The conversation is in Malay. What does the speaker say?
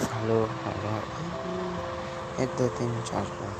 selalu kalau itu tim charger